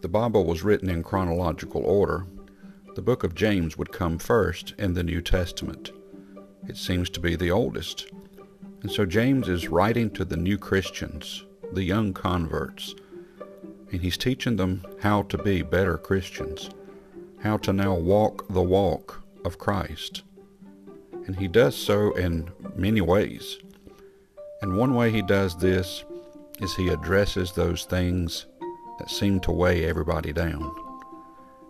the Bible was written in chronological order, the book of James would come first in the New Testament. It seems to be the oldest. And so James is writing to the new Christians, the young converts, and he's teaching them how to be better Christians, how to now walk the walk of Christ. And he does so in many ways. And one way he does this is he addresses those things that seem to weigh everybody down.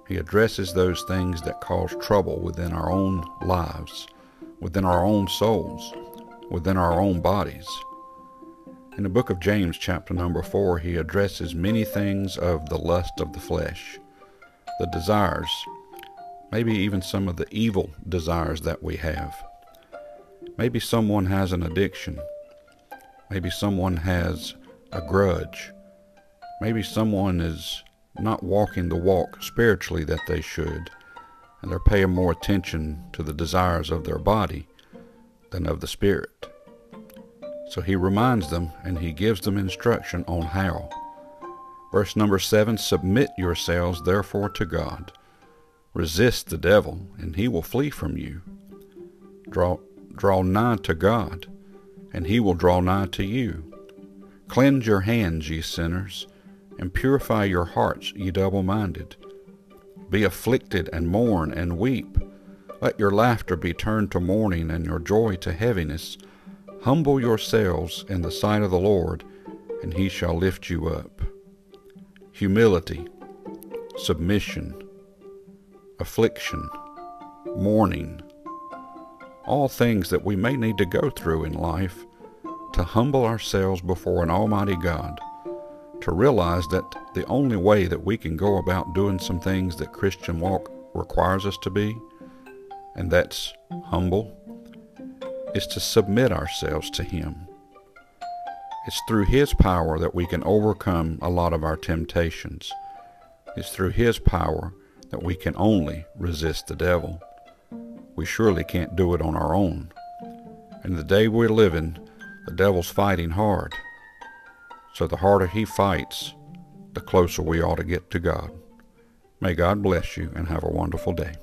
He addresses those things that cause trouble within our own lives, within our own souls, within our own bodies. In the book of James, chapter number 4, he addresses many things of the lust of the flesh, the desires, maybe even some of the evil desires that we have. Maybe someone has an addiction. Maybe someone has a grudge. Maybe someone is not walking the walk spiritually that they should, and they're paying more attention to the desires of their body than of the spirit. So he reminds them and he gives them instruction on how. Verse number 7 Submit yourselves therefore to God. Resist the devil, and he will flee from you. Draw, draw nigh to God, and he will draw nigh to you. Cleanse your hands, ye sinners, and purify your hearts, ye double minded. Be afflicted and mourn and weep. Let your laughter be turned to mourning and your joy to heaviness. Humble yourselves in the sight of the Lord, and he shall lift you up. Humility, submission, affliction, mourning, all things that we may need to go through in life to humble ourselves before an Almighty God to realize that the only way that we can go about doing some things that Christian walk requires us to be, and that's humble, is to submit ourselves to Him. It's through His power that we can overcome a lot of our temptations. It's through His power that we can only resist the devil. We surely can't do it on our own. And the day we're living, the devil's fighting hard. So the harder he fights, the closer we ought to get to God. May God bless you and have a wonderful day.